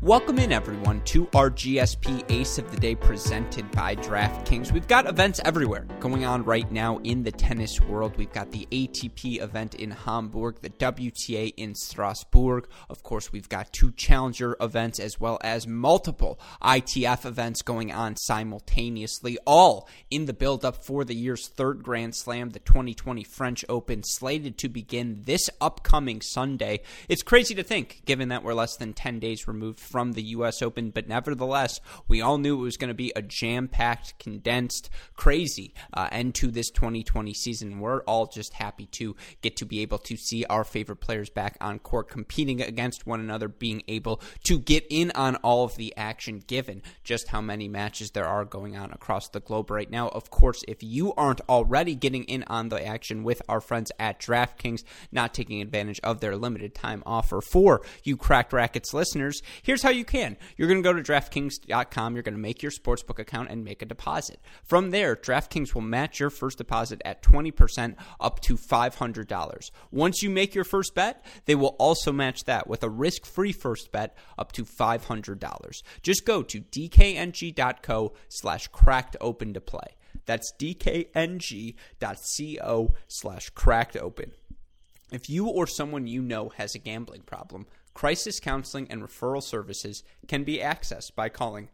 Welcome in, everyone, to our GSP Ace of the Day presented by DraftKings. We've got events everywhere going on right now in the tennis world. We've got the ATP event in Hamburg, the WTA in Strasbourg. Of course, we've got two challenger events as well as multiple ITF events going on simultaneously, all in the build up for the year's third Grand Slam, the 2020 French Open, slated to begin this upcoming Sunday. It's crazy to think, given that we're less than 10 days removed from the U.S. Open, but nevertheless, we all knew it was going to be a jam packed, condensed, crazy uh, end to this 2020 season. We're all just happy to get to be able to see our favorite players back on court competing against one another, being able to get in on all of the action given just how many matches there are going on across the globe right now. Of course, if you aren't already getting in on the action with our friends at DraftKings, not taking advantage of their limited time offer for you Cracked Racquets listeners, here's how how you can. You're going to go to DraftKings.com, you're going to make your sportsbook account and make a deposit. From there, DraftKings will match your first deposit at 20% up to $500. Once you make your first bet, they will also match that with a risk free first bet up to $500. Just go to dkng.co slash cracked open to play. That's dkng.co slash cracked open. If you or someone you know has a gambling problem, crisis counseling and referral services can be accessed by calling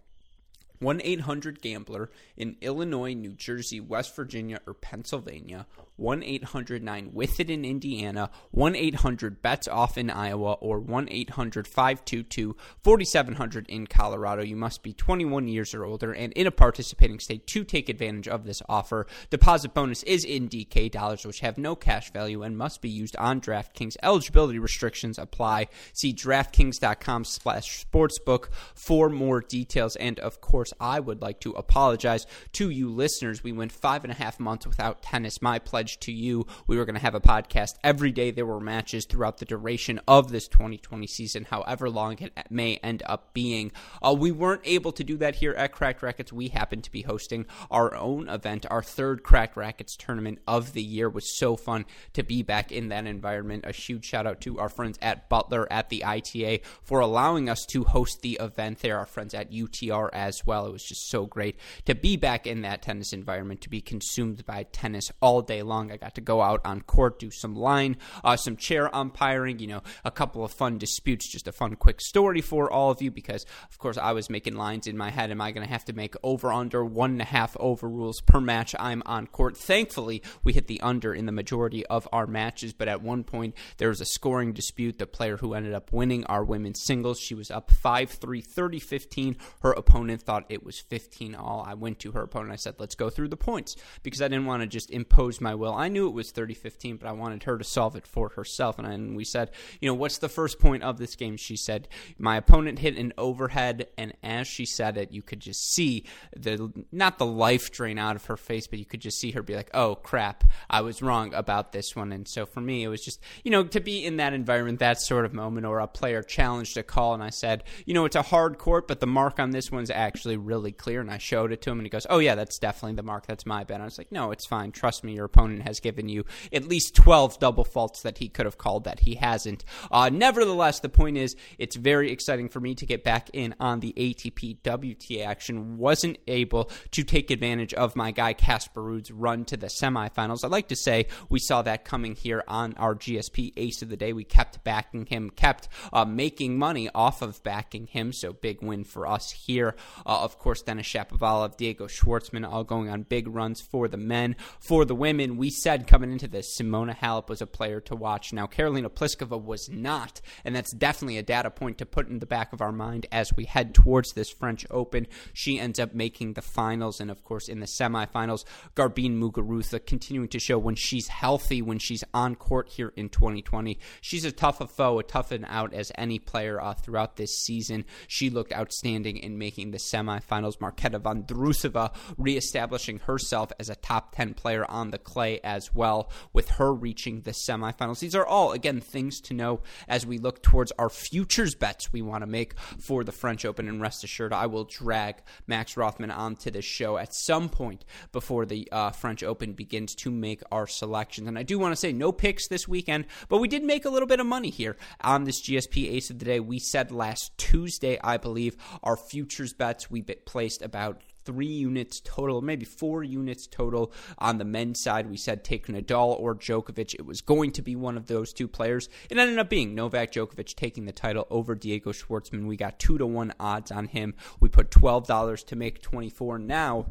1 800 Gambler in Illinois, New Jersey, West Virginia, or Pennsylvania, 1 800 9 with it in Indiana, 1 800 bets off in Iowa, or 1 800 522 4700 in Colorado. You must be 21 years or older and in a participating state to take advantage of this offer. Deposit bonus is in DK dollars, which have no cash value and must be used on DraftKings. Eligibility restrictions apply. See DraftKings.com slash sportsbook for more details. And of course, I would like to apologize to you listeners. We went five and a half months without tennis. My pledge to you we were going to have a podcast every day. There were matches throughout the duration of this 2020 season, however long it may end up being. Uh, we weren't able to do that here at Cracked Racquets. We happened to be hosting our own event, our third Cracked Racquets tournament of the year. It was so fun to be back in that environment. A huge shout out to our friends at Butler at the ITA for allowing us to host the event there. Our friends at UTR as well. It was just so great to be back in that tennis environment, to be consumed by tennis all day long long. I got to go out on court, do some line, uh, some chair umpiring, you know, a couple of fun disputes. Just a fun, quick story for all of you because, of course, I was making lines in my head. Am I going to have to make over under one and a half over rules per match I'm on court? Thankfully, we hit the under in the majority of our matches, but at one point there was a scoring dispute. The player who ended up winning our women's singles, she was up 5 3, 30 15. Her opponent thought it was 15 all. I went to her opponent. I said, let's go through the points because I didn't want to just impose my will. I knew it was 30 15, but I wanted her to solve it for herself. And, I, and we said, you know, what's the first point of this game? She said, my opponent hit an overhead. And as she said it, you could just see the, not the life drain out of her face, but you could just see her be like, oh, crap, I was wrong about this one. And so for me, it was just, you know, to be in that environment, that sort of moment, or a player challenged a call. And I said, you know, it's a hard court, but the mark on this one's actually really clear. And I showed it to him, and he goes, oh, yeah, that's definitely the mark. That's my bet. And I was like, no, it's fine. Trust me, your opponent has given you at least 12 double faults that he could have called that he hasn't. Uh, nevertheless, the point is, it's very exciting for me to get back in on the ATP WTA action. Wasn't able to take advantage of my guy Casper Ruud's run to the semifinals. I'd like to say we saw that coming here on our GSP Ace of the Day. We kept backing him, kept uh, making money off of backing him, so big win for us here. Uh, of course, Denis Shapovalov, Diego Schwartzman, all going on big runs for the men. For the women, we said coming into this, Simona Halep was a player to watch. Now, Karolina Pliskova was not, and that's definitely a data point to put in the back of our mind as we head towards this French Open. She ends up making the finals, and of course, in the semifinals, Garbine Muguruza continuing to show when she's healthy, when she's on court here in 2020. She's a tough a foe, a tough and out as any player uh, throughout this season. She looked outstanding in making the semifinals. Marketa Vondrousova reestablishing herself as a top 10 player on the clay as well, with her reaching the semifinals. These are all, again, things to know as we look towards our futures bets we want to make for the French Open. And rest assured, I will drag Max Rothman onto this show at some point before the uh, French Open begins to make our selections. And I do want to say no picks this weekend, but we did make a little bit of money here on this GSP Ace of the Day. We said last Tuesday, I believe, our futures bets we placed about three units total, maybe four units total on the men's side. We said take Nadal or Djokovic. It was going to be one of those two players. It ended up being Novak Djokovic taking the title over Diego Schwartzman. We got two to one odds on him. We put twelve dollars to make twenty four. Now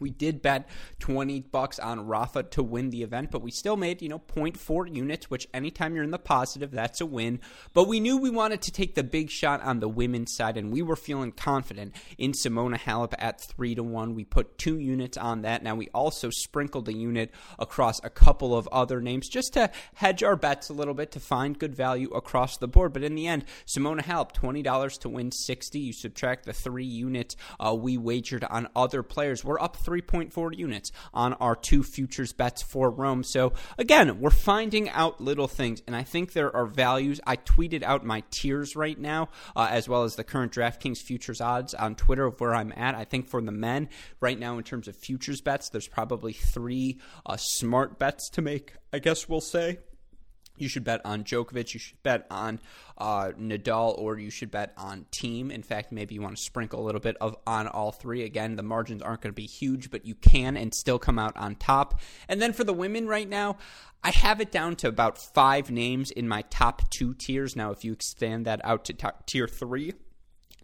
we did bet 20 bucks on Rafa to win the event, but we still made, you know, 0.4 units, which anytime you're in the positive, that's a win. But we knew we wanted to take the big shot on the women's side, and we were feeling confident in Simona Halep at 3 to 1. We put two units on that. Now, we also sprinkled a unit across a couple of other names just to hedge our bets a little bit to find good value across the board. But in the end, Simona Halep, $20 to win 60. You subtract the three units uh, we wagered on other players. We're up 3.4 units on our two futures bets for Rome. So again, we're finding out little things, and I think there are values. I tweeted out my tiers right now, uh, as well as the current DraftKings futures odds on Twitter of where I'm at. I think for the men right now, in terms of futures bets, there's probably three uh, smart bets to make. I guess we'll say. You should bet on Djokovic. You should bet on uh, Nadal, or you should bet on Thiem. In fact, maybe you want to sprinkle a little bit of on all three. Again, the margins aren't going to be huge, but you can and still come out on top. And then for the women right now, I have it down to about five names in my top two tiers. Now, if you expand that out to top, tier three,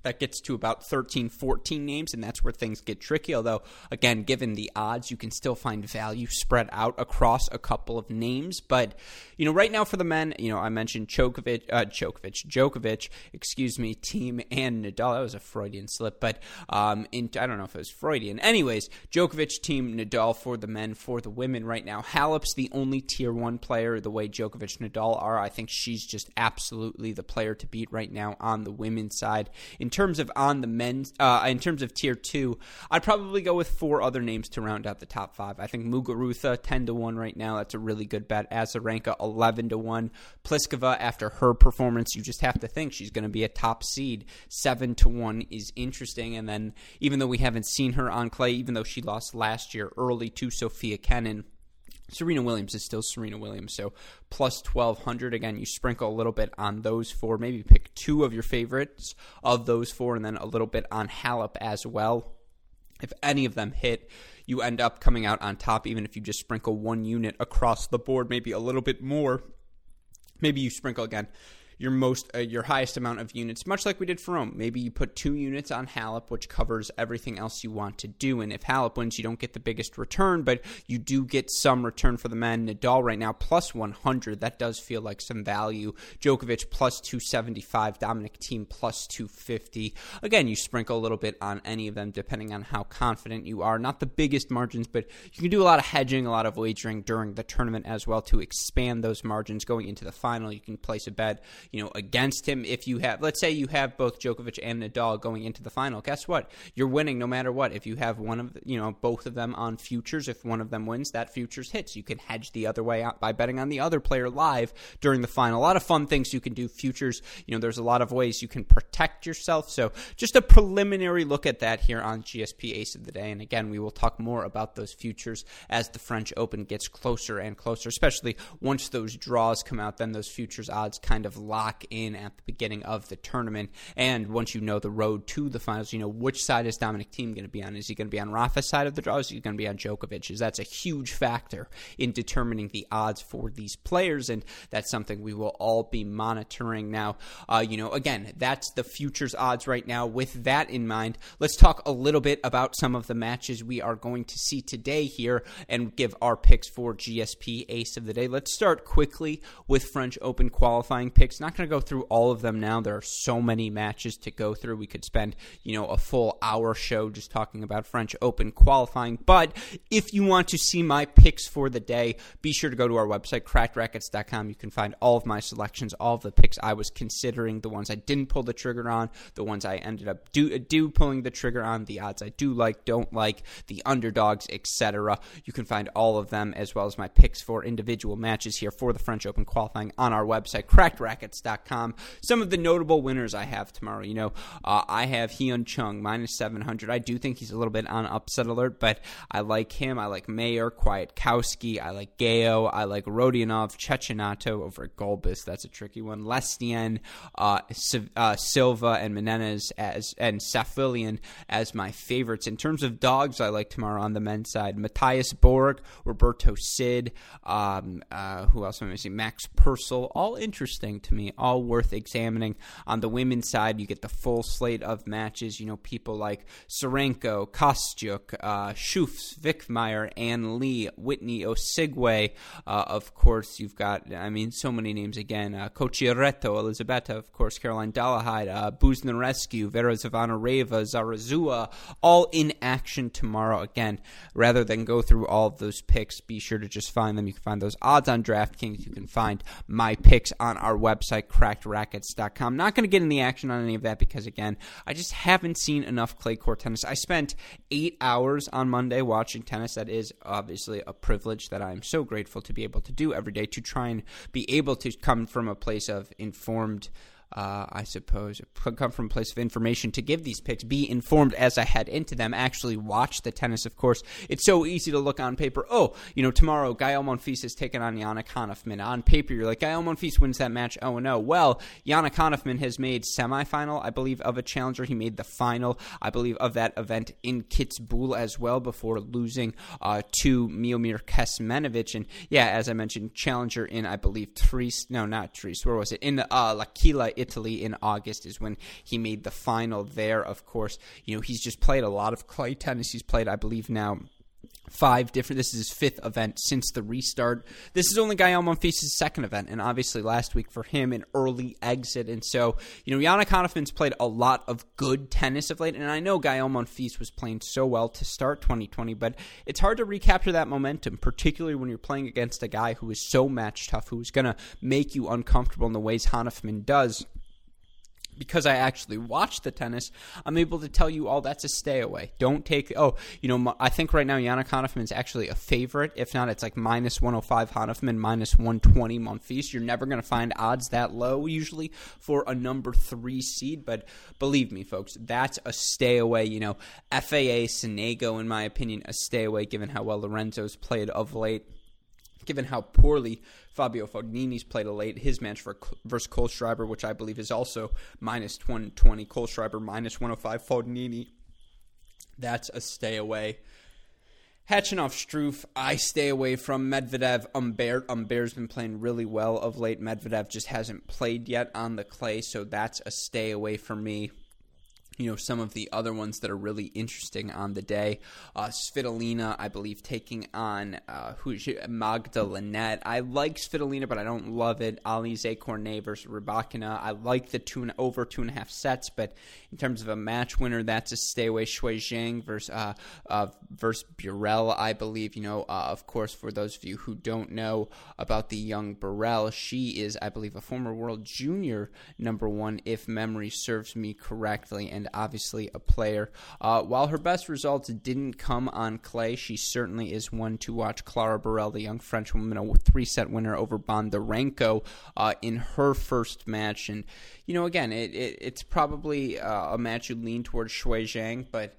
that gets to about 13, 14 names, and that's where things get tricky. Although, again, given the odds, you can still find value spread out across a couple of names. But, you know, right now for the men, you know, I mentioned Djokovic, uh, Djokovic, Djokovic, excuse me, Thiem and Nadal. That was a Freudian slip, but um, in, I don't know if it was Freudian. Anyways, Djokovic, Thiem Nadal for the men. For the women right now, Halep's the only tier one player the way Djokovic, Nadal are. I think she's just absolutely the player to beat right now on the women's side. In terms of on the men's, uh, in terms of tier two, I'd probably go with four other names to round out the top five. I think Muguruza ten to one right now. That's a really good bet. Azarenka eleven to one. Pliskova after her performance, you just have to think she's going to be a top seed. Seven to one is interesting. And then even though we haven't seen her on clay, even though she lost last year early to Sofia Kenin Serena Williams is still Serena Williams, so plus 1200. Again, you sprinkle a little bit on those four. Maybe pick two of your favorites of those four, and then a little bit on Halep as well. If any of them hit, you end up coming out on top, even if you just sprinkle one unit across the board, maybe a little bit more. Maybe you sprinkle again your most uh, your highest amount of units, much like we did for Rome. Maybe you put two units on Halep, which covers everything else you want to do. And if Halep wins, you don't get the biggest return, but you do get some return for the men. Nadal right now plus 100. That does feel like some value. Djokovic plus 275. Dominic Thiem plus 250. Again, you sprinkle a little bit on any of them depending on how confident you are. Not the biggest margins, but you can do a lot of hedging, a lot of wagering during the tournament as well to expand those margins going into the final. You can place a bet you know, against him. If you have, let's say you have both Djokovic and Nadal going into the final, guess what? You're winning no matter what. If you have one of, you know, both of them on futures, if one of them wins, that futures hits. You can hedge the other way out by betting on the other player live during the final. A lot of fun things you can do. Futures, you know, there's a lot of ways you can protect yourself. So just a preliminary look at that here on GSP Ace of the Day. And again, we will talk more about those futures as the French Open gets closer and closer, especially once those draws come out. Then those futures odds kind of lie lock in at the beginning of the tournament. And once you know the road to the finals, you know which side is Dominic Thiem going to be on. Is he going to be on Rafa's side of the draw? Is he going to be on Djokovic's? That's a huge factor in determining the odds for these players, and that's something we will all be monitoring now. Uh, you know, again, that's the futures odds right now. With that in mind, let's talk a little bit about some of the matches we are going to see today here and give our picks for GSP Ace of the Day. Let's start quickly with French Open qualifying picks. Not going to go through all of them now. There are so many matches to go through. We could spend, you know, a full hour show just talking about French Open qualifying. But if you want to see my picks for the day, be sure to go to our website, crackedracquets.com. You can find all of my selections, all of the picks I was considering, the ones I didn't pull the trigger on, the ones I ended up do, do pulling the trigger on, the odds I do like, don't like, the underdogs, etc. You can find all of them as well as my picks for individual matches here for the French Open qualifying on our website, crackedracquets.com. Some of the notable winners I have tomorrow, you know, uh, I have Hyun Chung minus 700. I do think he's a little bit on upset alert, but I like him. I like Mayer, Kwiatkowski. I like Gao. I like Rodionov, Cecchinato over Gulbis. That's a tricky one. Lestienne, uh, uh, Silva, and Menendez as and Safiullin as my favorites. In terms of dogs, I like tomorrow on the men's side. Matthias Borg, Roberto Cid, um, uh, who else am I missing? Max Purcell. All interesting to me, all worth examining. On the women's side, you get the full slate of matches. You know, people like Tsurenko, Kostyuk, uh, Schoofs, Wickmeyer, Ann Li, Whitney Osuigwe. Uh, of course, you've got, I mean, so many names again. Uh, Cocciaretto, Elisabetta, of course, Caroline Dolehide, uh, Rescue, Vera Zvonareva, Zarazua, all in action tomorrow. Again, rather than go through all of those picks, be sure to just find them. You can find those odds on DraftKings. You can find my picks on our website, crackedracquets.com. Not going to get in the action on any of that because, again, I just haven't seen enough clay court tennis. I spent eight hours on Monday watching tennis. That is obviously a privilege that I'm so grateful to be able to do every day to try and be able to come from a place of informed uh, I suppose, come from a place of information to give these picks, be informed as I head into them, actually watch the tennis, of course. It's so easy to look on paper, oh, you know, tomorrow Gael Monfils is taking on Yannick Hanfmann. On paper, you're like, Gael Monfils wins that match 0 0. Well, Yannick Hanfmann has made semifinal, I believe, of a challenger. He made the final, I believe, of that event in Kitzbühel as well before losing uh, to Miomir Kecmanovic. And yeah, as I mentioned, challenger in, I believe, Trieste, no, not Trieste, where was it? In uh, L'Aquila, Italy in August is when he made the final there. Of course, you know he's just played a lot of clay tennis. He's played, I believe, now five different. This is his fifth event since the restart. This is only Gael Monfils' second event, and obviously last week for him an early exit. And so, you know, Yannick Hanfmann's played a lot of good tennis of late, and I know Gael Monfils was playing so well to start 2020, but it's hard to recapture that momentum, particularly when you're playing against a guy who is so match tough, who's going to make you uncomfortable in the ways Hanfmann does because I actually watch the tennis, I'm able to tell you all that's a stay away. Don't take, oh, you know, I think right now Yana Hanfmann is actually a favorite. If not, it's like minus 105 Hanfmann, minus 120 Monfils. You're never going to find odds that low usually for a number three seed, but believe me, folks, that's a stay away. You know, FAA, Sonego, in my opinion, a stay away given how well Lorenzo's played of late given how poorly Fabio Fognini's played a late his match for versus Kohlschreiber, which I believe is also minus 120. Kohlschreiber minus 105. Fognini, that's a stay away. Khachanov Struff, I stay away from Medvedev. Humbert, Humbert's been playing really well of late. Medvedev just hasn't played yet on the clay, so that's a stay away for me you know some of the other ones that are really interesting on the day. Uh, Svitolina, I believe, taking on uh, who Magda Linette. I like Svitolina, but I don't love it. Alizé Cornet versus Rybakina. I like the two and, over two and a half sets, but in terms of a match winner, that's a stay away. Shuai Zhang versus uh, uh, versus Burel, I believe. You know, uh, of course, for those of you who don't know about the young Burel, she is, I believe, a former world junior number one, if memory serves me correctly, and obviously a player. Uh, while her best results didn't come on clay, she certainly is one to watch. Clara Burel, the young French woman, a three set winner over Bondarenko uh, in her first match. And, you know, again, it, it it's probably uh, a match you lean towards Shuai Zhang, but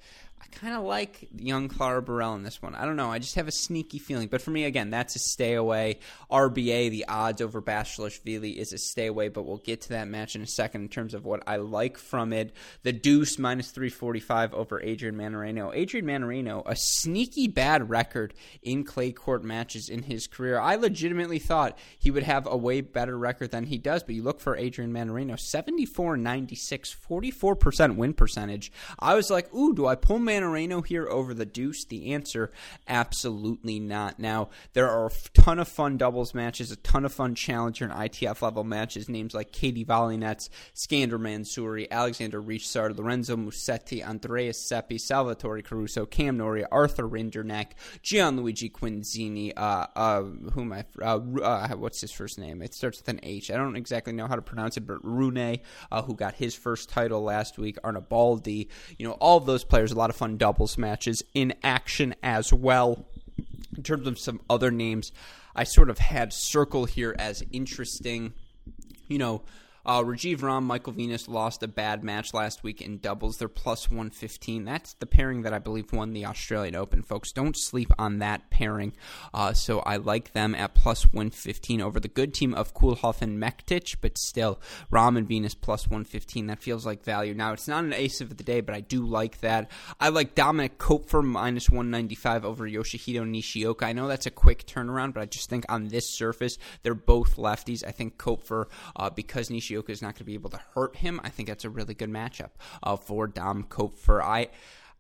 kind of like young Clara Burel in this one. I don't know. I just have a sneaky feeling. But for me, again, that's a stay away. RBA, the odds over Basilashvili is a stay away, but we'll get to that match in a second in terms of what I like from it. The Deuce minus 345 over Adrian Mannarino. Adrian Mannarino, a sneaky bad record in clay court matches in his career. I legitimately thought he would have a way better record than he does, but you look for Adrian Mannarino, 74 96, 44% win percentage. I was like, ooh, do I pull Mannarino? Moreno here over the deuce? The answer, absolutely not. Now, there are a ton of fun doubles matches, a ton of fun challenger and ITF level matches. Names like Katie Volinets, Skander Mansouri, Alexander Ritschard, Lorenzo Musetti, Andreas Seppi, Salvatore Caruso, Cam Norrie, Arthur Rinderknech, Gianluigi Quinzini, uh, uh, whom I, uh, uh, what's his first name? It starts with an H. I don't exactly know how to pronounce it, but Rune, uh, who got his first title last week, Arnaboldi, you know, all of those players, a lot of fun doubles matches in action as well. In terms of some other names, I sort of had Circle here as interesting. You know, uh, Rajiv Ram, Michael Venus lost a bad match last week in doubles. They're plus 115. That's the pairing that I believe won the Australian Open, folks. Don't sleep on that pairing. Uh, so I like them at plus 115 over the good team of Koolhof and Mektic, but still, Ram and Venus plus 115. That feels like value. Now, it's not an ace of the day, but I do like that. I like Dominic Koepfer minus 195 over Yoshihito Nishioka. I know that's a quick turnaround, but I just think on this surface, they're both lefties. I think Koepfer, uh, because Nishioka Is not going to be able to hurt him. I think that's a really good matchup uh, for Dom Koepfer. I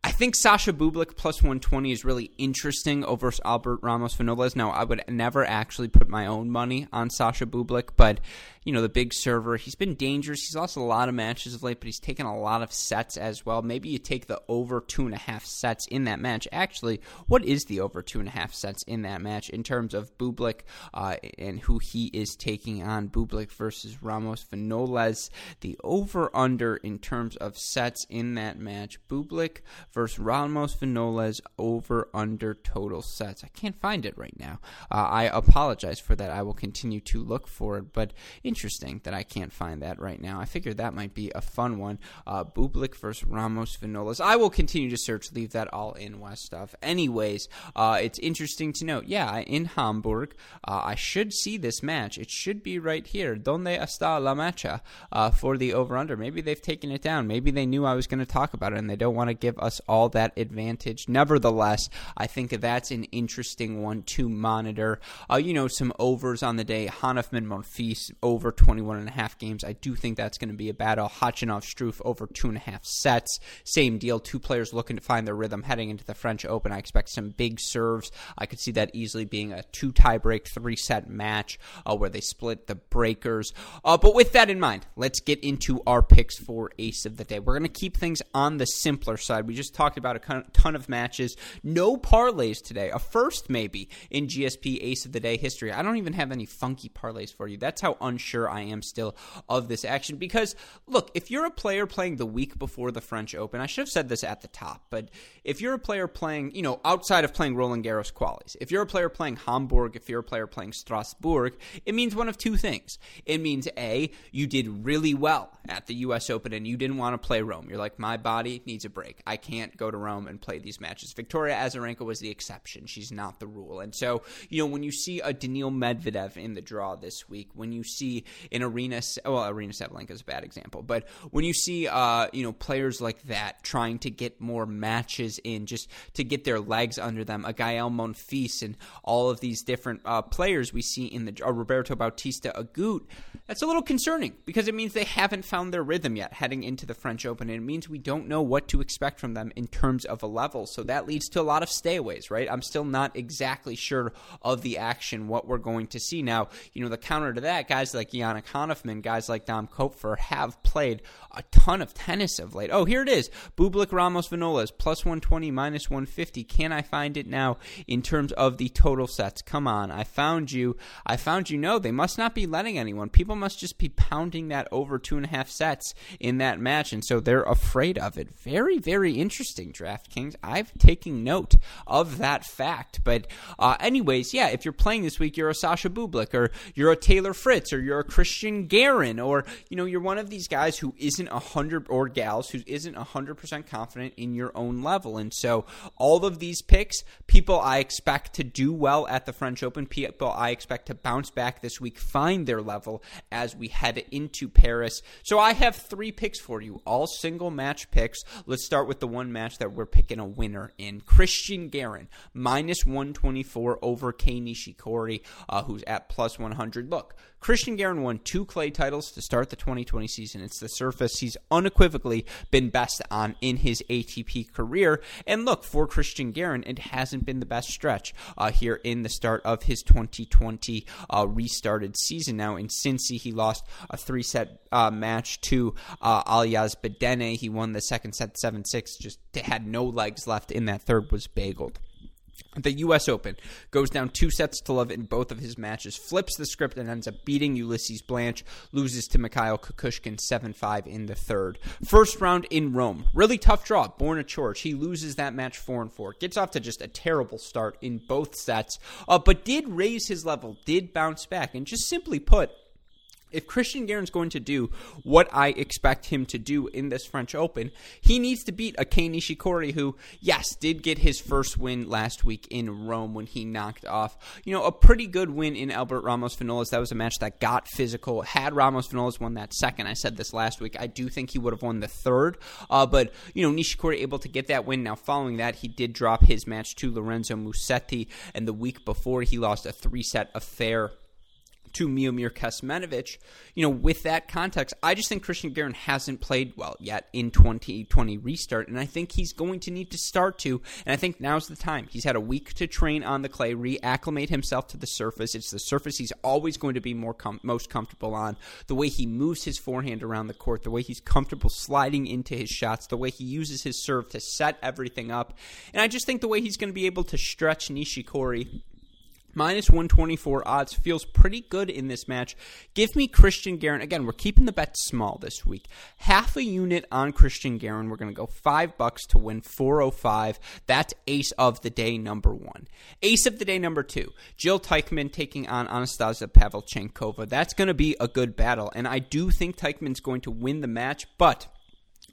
I think Sasha Bublik plus 120 is really interesting over Albert Ramos Vinolas. Now, I would never actually put my own money on Sasha Bublik, but you know, the big server. He's been dangerous. He's lost a lot of matches of late, but he's taken a lot of sets as well. Maybe you take the over two and a half sets in that match. Actually, what is the over two and a half sets in that match in terms of Bublik uh, and who he is taking on? Bublik versus Ramos Vinolas. The over under in terms of sets in that match. Bublik versus Ramos Vinolas over under total sets. I can't find it right now. Uh, I apologize for that. I will continue to look for it, but interesting that I can't find that right now. I figured that might be a fun one. Uh, Bublik versus Ramos Vinolas. I will continue to search, leave that all in Westhoff. Anyways, uh, it's interesting to note, yeah, in Hamburg, uh, I should see this match. It should be right here. Donde está la macha uh, for the over under? Maybe they've taken it down. Maybe they knew I was going to talk about it and they don't want to give us all that advantage. Nevertheless, I think that's an interesting one to monitor. Uh, you know, some overs on the day. Hanfmann Monfils over over 21 and a half games. I do think that's going to be a battle. Khachanov Struff over two and a half sets. Same deal. Two players looking to find their rhythm heading into the French Open. I expect some big serves. I could see that easily being a two tiebreak, three set match uh, where they split the breakers. Uh, but with that in mind, let's get into our picks for Ace of the Day. We're going to keep things on the simpler side. We just talked about a ton of matches. No parlays today. A first, maybe, in GSP Ace of the Day history. I don't even have any funky parlays for you. That's how unsure I am still of this action. Because, look, if you're a player playing the week before the French Open, I should have said this at the top, but if you're a player playing, you know, outside of playing Roland Garros qualies, if you're a player playing Hamburg, if you're a player playing Strasbourg, it means one of two things. It means A, you did really well at the US Open and you didn't want to play Rome. You're like, my body needs a break. I can't go to Rome and play these matches. Victoria Azarenka was the exception. She's not the rule. And so, you know, when you see a Daniil Medvedev in the draw this week, when you see an Aryna, well, Aryna Sabalenka is a bad example, but when you see, uh, you know, players like that trying to get more matches in, just to get their legs under them, a Gael Monfils and all of these different uh, players we see in the uh, Roberto Bautista Agut, that's a little concerning because it means they haven't found their rhythm yet heading into the French Open, and it means we don't know what to expect from them in terms of a level. So that leads to a lot of stayaways, right? I'm still not exactly sure of the action, what we're going to see. Now, you know, the counter to that, guys like Yannick Hanfmann, guys like Dom Koepfer have played a ton of tennis of late. Oh, here it is. Bublik Ramos Vinolas, plus 120, minus 150. Can I find it now in terms of the total sets? Come on. I found you. I found you. No, they must not be letting anyone. People must just be pounding that over two and a half sets in that match, and so they're afraid of it. Very, very interesting, DraftKings. I've taken note of that fact. But, uh, anyways, yeah, if you're playing this week, you're a Sasha Bublik, or you're a Taylor Fritz, or you're a Christian Garin, or you know you're one of these guys who isn't a hundred or gals who isn't a hundred percent confident in your own level. And so all of these picks, people I expect to do well at the French Open, people I expect to bounce back this week, find their level as we head into Paris. So I have three picks for you, all single match picks. Let's start with the one match that we're picking a winner in. Christian Garin, minus 124 over Kei Nishikori, uh, who's at plus 100. Look, Christian Garin won two clay titles to start the 2020 season. It's the surface he's unequivocally been best on in his ATP career. And look, for Christian Garin, it hasn't been the best stretch uh, here in the start of his 2020 uh, restarted season. Now, in Cincy, he lost a three set uh, match to uh, Aljaz Bedene. He won the second set 7 6, just had no legs left in that third, was bageled. The U.S. Open goes down two sets to love in both of his matches, flips the script, and ends up beating Ulises Blanch, loses to Mikhail Kukushkin 7 5 in the third. First round in Rome. Really tough draw. Borna Coric. He loses that match 4 and 4. Gets off to just a terrible start in both sets, uh, but did raise his level, did bounce back, and just simply put, if Christian Garin's going to do what I expect him to do in this French Open, he needs to beat a Kei Nishikori who, yes, did get his first win last week in Rome when he knocked off, you know, a pretty good win in Albert Ramos Vinolas. That was a match that got physical. Had Ramos Vinolas won that second, I said this last week, I do think he would have won the third. Uh, but, you know, Nishikori able to get that win. Now, following that, he did drop his match to Lorenzo Musetti, and the week before, he lost a three set affair to Miomir Kecmanovic, you know, with that context, I just think Christian Garin hasn't played well yet in 2020 restart, and I think he's going to need to start to, and I think now's the time. He's had a week to train on the clay, reacclimate himself to the surface. It's the surface he's always going to be more com- most comfortable on. The way he moves his forehand around the court, the way he's comfortable sliding into his shots, the way he uses his serve to set everything up, and I just think the way he's going to be able to stretch Nishikori minus 124 odds feels pretty good in this match. Give me Christian Garin. Again, we're keeping the bet small this week. Half a unit on Christian Garin. We're going to go five bucks to win 405. That's ace of the day number one. Ace of the day number two. Jil Teichmann taking on Anastasia Pavlyuchenkova. That's going to be a good battle, and I do think Teichmann's going to win the match, but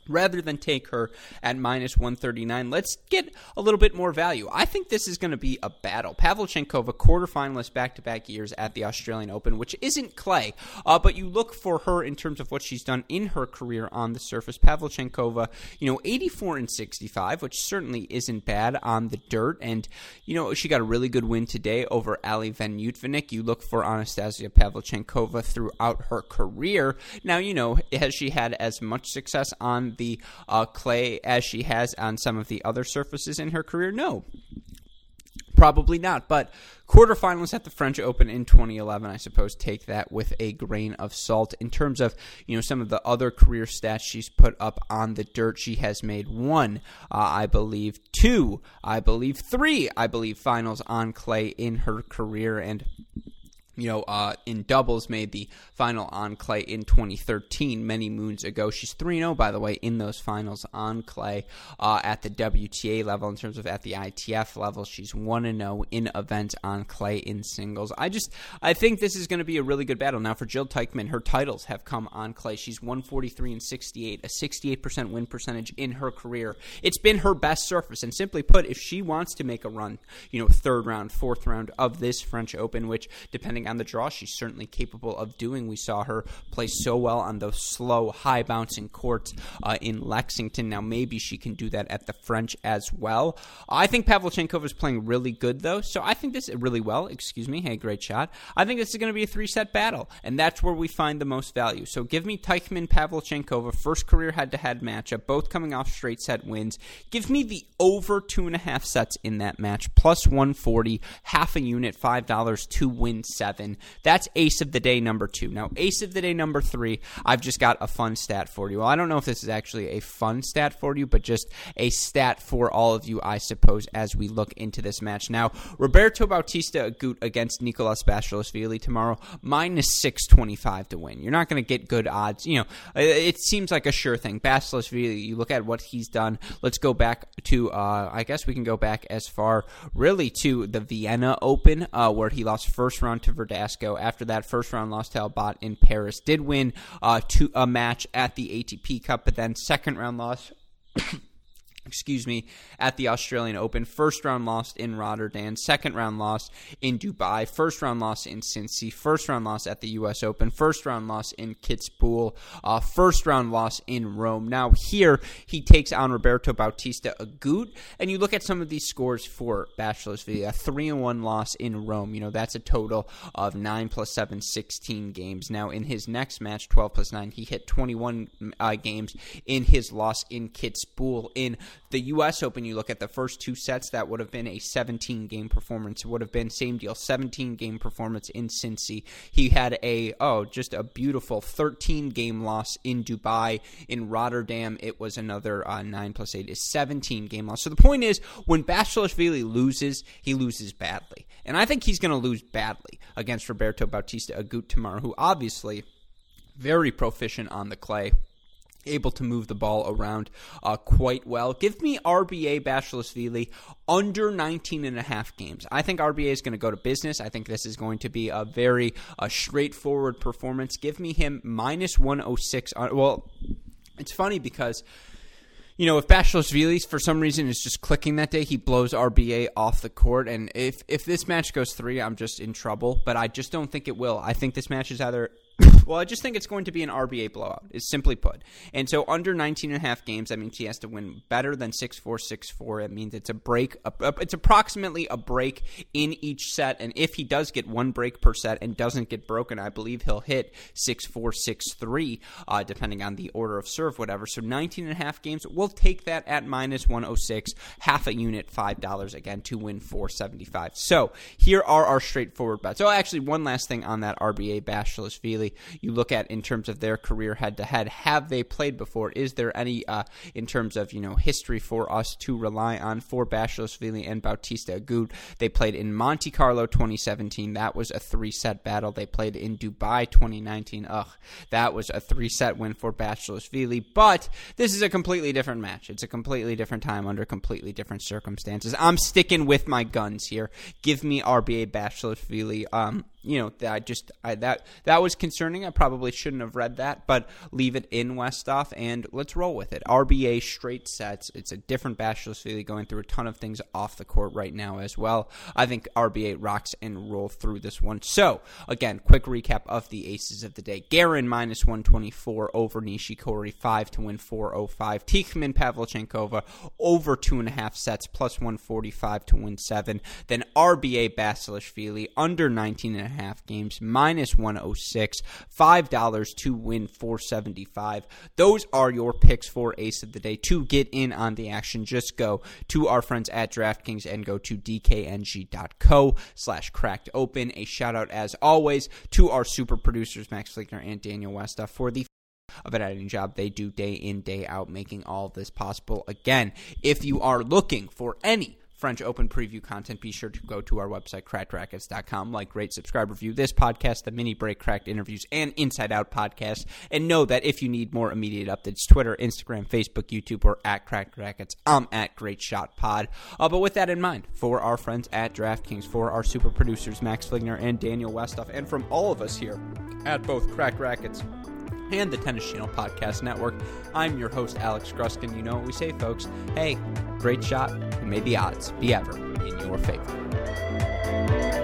rather than take her at minus 139 let's get a little bit more value. I think this is going to be a battle. Pavlyuchenkova quarterfinalist back-to-back years at the australian open which isn't clay uh, but you look for her in terms of what she's done in her career on the surface. Pavlyuchenkova you know 84 and 65 which certainly isn't bad on the dirt. And you know she got a really good win today over ali van Uytvanck. you look for anastasia pavlyuchenkova throughout her career. Now you know has she had as much success on the uh, clay as she has on some of the other surfaces in her career? No. Probably not, but quarterfinals at the French Open in 2011, I suppose, take that with a grain of salt. In terms of you know some of the other career stats she's put up on the dirt, she has made one, uh, I believe, two, I believe, three, I believe, finals on clay in her career, and you know, uh, in doubles, made the final on clay in 2013, many moons ago. She's 3 0, by the way, in those finals on clay uh, at the WTA level. In terms of at the ITF level, she's 1 0 in events on clay in singles. I just, I think this is going to be a really good battle. Now, for Jil Teichmann, her titles have come on clay. She's 143 and 68, a 68% win percentage in her career. It's been her best surface. And simply put, if she wants to make a run, you know, third round, fourth round of this French Open, which, depending on the draw, she's certainly capable of doing. We saw her play so well on those slow, high bouncing courts uh, in Lexington. Now, maybe she can do that at the French as well. I think Pavlyuchenkova is playing really good, though. So I think this really well. Excuse me. Hey, great shot. I think this is going to be a three set battle, and that's where we find the most value. So give me Teichmann Pavlyuchenkova, first career head to head matchup, both coming off straight set wins. Give me the over two and a half sets in that match, plus 140, half a unit, $5 to win seven seven. That's ace of the day number two. Now, ace of the day number three, I've just got a fun stat for you. Well, I don't know if this is actually a fun stat for you, but just a stat for all of you, I suppose, as we look into this match. Now, Roberto Bautista Agut against Nicolas Basilashvili tomorrow, minus 625 to win. You're not going to get good odds. You know, it seems like a sure thing. Basilashvili, you look at what he's done. Let's go back to, uh, I guess we can go back as far, really, to the Vienna Open, uh, where he lost first round to Verdasco. After that first round loss to Albot in Paris, did win uh, to a match at the ATP Cup, but then second round loss. excuse me, at the Australian Open. First round loss in Rotterdam, second round loss in Dubai, first round loss in Cincy, first round loss at the U.S. Open, first round loss in Kitzbühel, uh, first round loss in Rome. Now here he takes on Roberto Bautista Agut, and you look at some of these scores for Basilashvili, a three and one loss in Rome. You know that's a total of nine plus seven, 16 games. Now in his next match, 12 plus nine, he hit 21 uh, games in his loss in Kitzbühel in the U.S. Open, you look at the first two sets, that would have been a 17 game performance. It would have been same deal, 17 game performance in Cincy. He had a oh, just a beautiful 13 game loss in Dubai. In Rotterdam, it was another uh, nine plus eight is 17 game loss. So the point is, when Basilashvili loses, he loses badly, and I think he's going to lose badly against Roberto Bautista Agut tomorrow, who obviously very proficient on the clay able to move the ball around uh, quite well. Give me RBA Basilashvili under 19 and a half games. I think RBA is going to go to business. I think this is going to be a very uh, straightforward performance. Give me him minus 106. On, well, it's funny because you know, if Basilashvili for some reason is just clicking that day, he blows RBA off the court. And if if this match goes three, I'm just in trouble. But I just don't think it will. I think this match is either well, I just think it's going to be an RBA blowout, is simply put. And so under 19 and a half games, that means he has to win better than 6 4 6 4. It means it's a break, it's approximately a break in each set. And if he does get one break per set and doesn't get broken, I believe he'll hit 6 4 6 3, uh, depending on the order of serve, whatever. So 19 and a half games, we'll take that at minus 106, half a unit, $5 again to win 475. So here are our straightforward bets. Oh, actually, one last thing on that RBA Basilashvili you look at in terms of their career head to head. Have they played before? Is there any uh, in terms of you know history for us to rely on for Basilashvili and Bautista Agut? They played in Monte Carlo 2017. That was a three set battle. They played in Dubai 2019. Ugh, that was a three set win for Basilashvili. But this is a completely different match. It's a completely different time under completely different circumstances. I'm sticking with my guns here. Give me RBA Basilashvili. Um, you know that just I, that that was concerning. I probably shouldn't have read that, but leave it in Westhoff and let's roll with it. RBA straight sets. It's a different Basilashvili going through a ton of things off the court right now as well. I think RBA rocks and roll through this one. So again, quick recap of the aces of the day: Garin minus one twenty four over Nishikori, five to win four oh five. Teichmann Pavlyuchenkova over two and a half sets plus one forty five to win seven. Then RBA Basilashvili under nineteen and games, minus 106, $5 to win 475. Those are your picks for Ace of the Day. To get in on the action, just go to our friends at DraftKings and go to dkng.co slash cracked open. A shout out, as always, to our super producers, Max Flickner and Daniel Westhoff, for the of an editing job they do day in, day out, making all this possible. Again, if you are looking for any French Open preview content, be sure to go to our website, crackedracquets.com. Like, rate, subscribe, review this podcast, the mini break, cracked interviews, and Inside Out podcast. And know that if you need more immediate updates, Twitter, Instagram, Facebook, YouTube, or at Cracked Racquets, I'm at Great Shot Pod. Uh, but with that in mind, for our friends at DraftKings, for our super producers, Max Fligner and Daniel Westhoff, and from all of us here at both Cracked Racquets and the Tennis Channel Podcast Network. I'm your host, Alex Gruskin. You know what we say, folks. Hey, great shot, and may the odds be ever in your favor.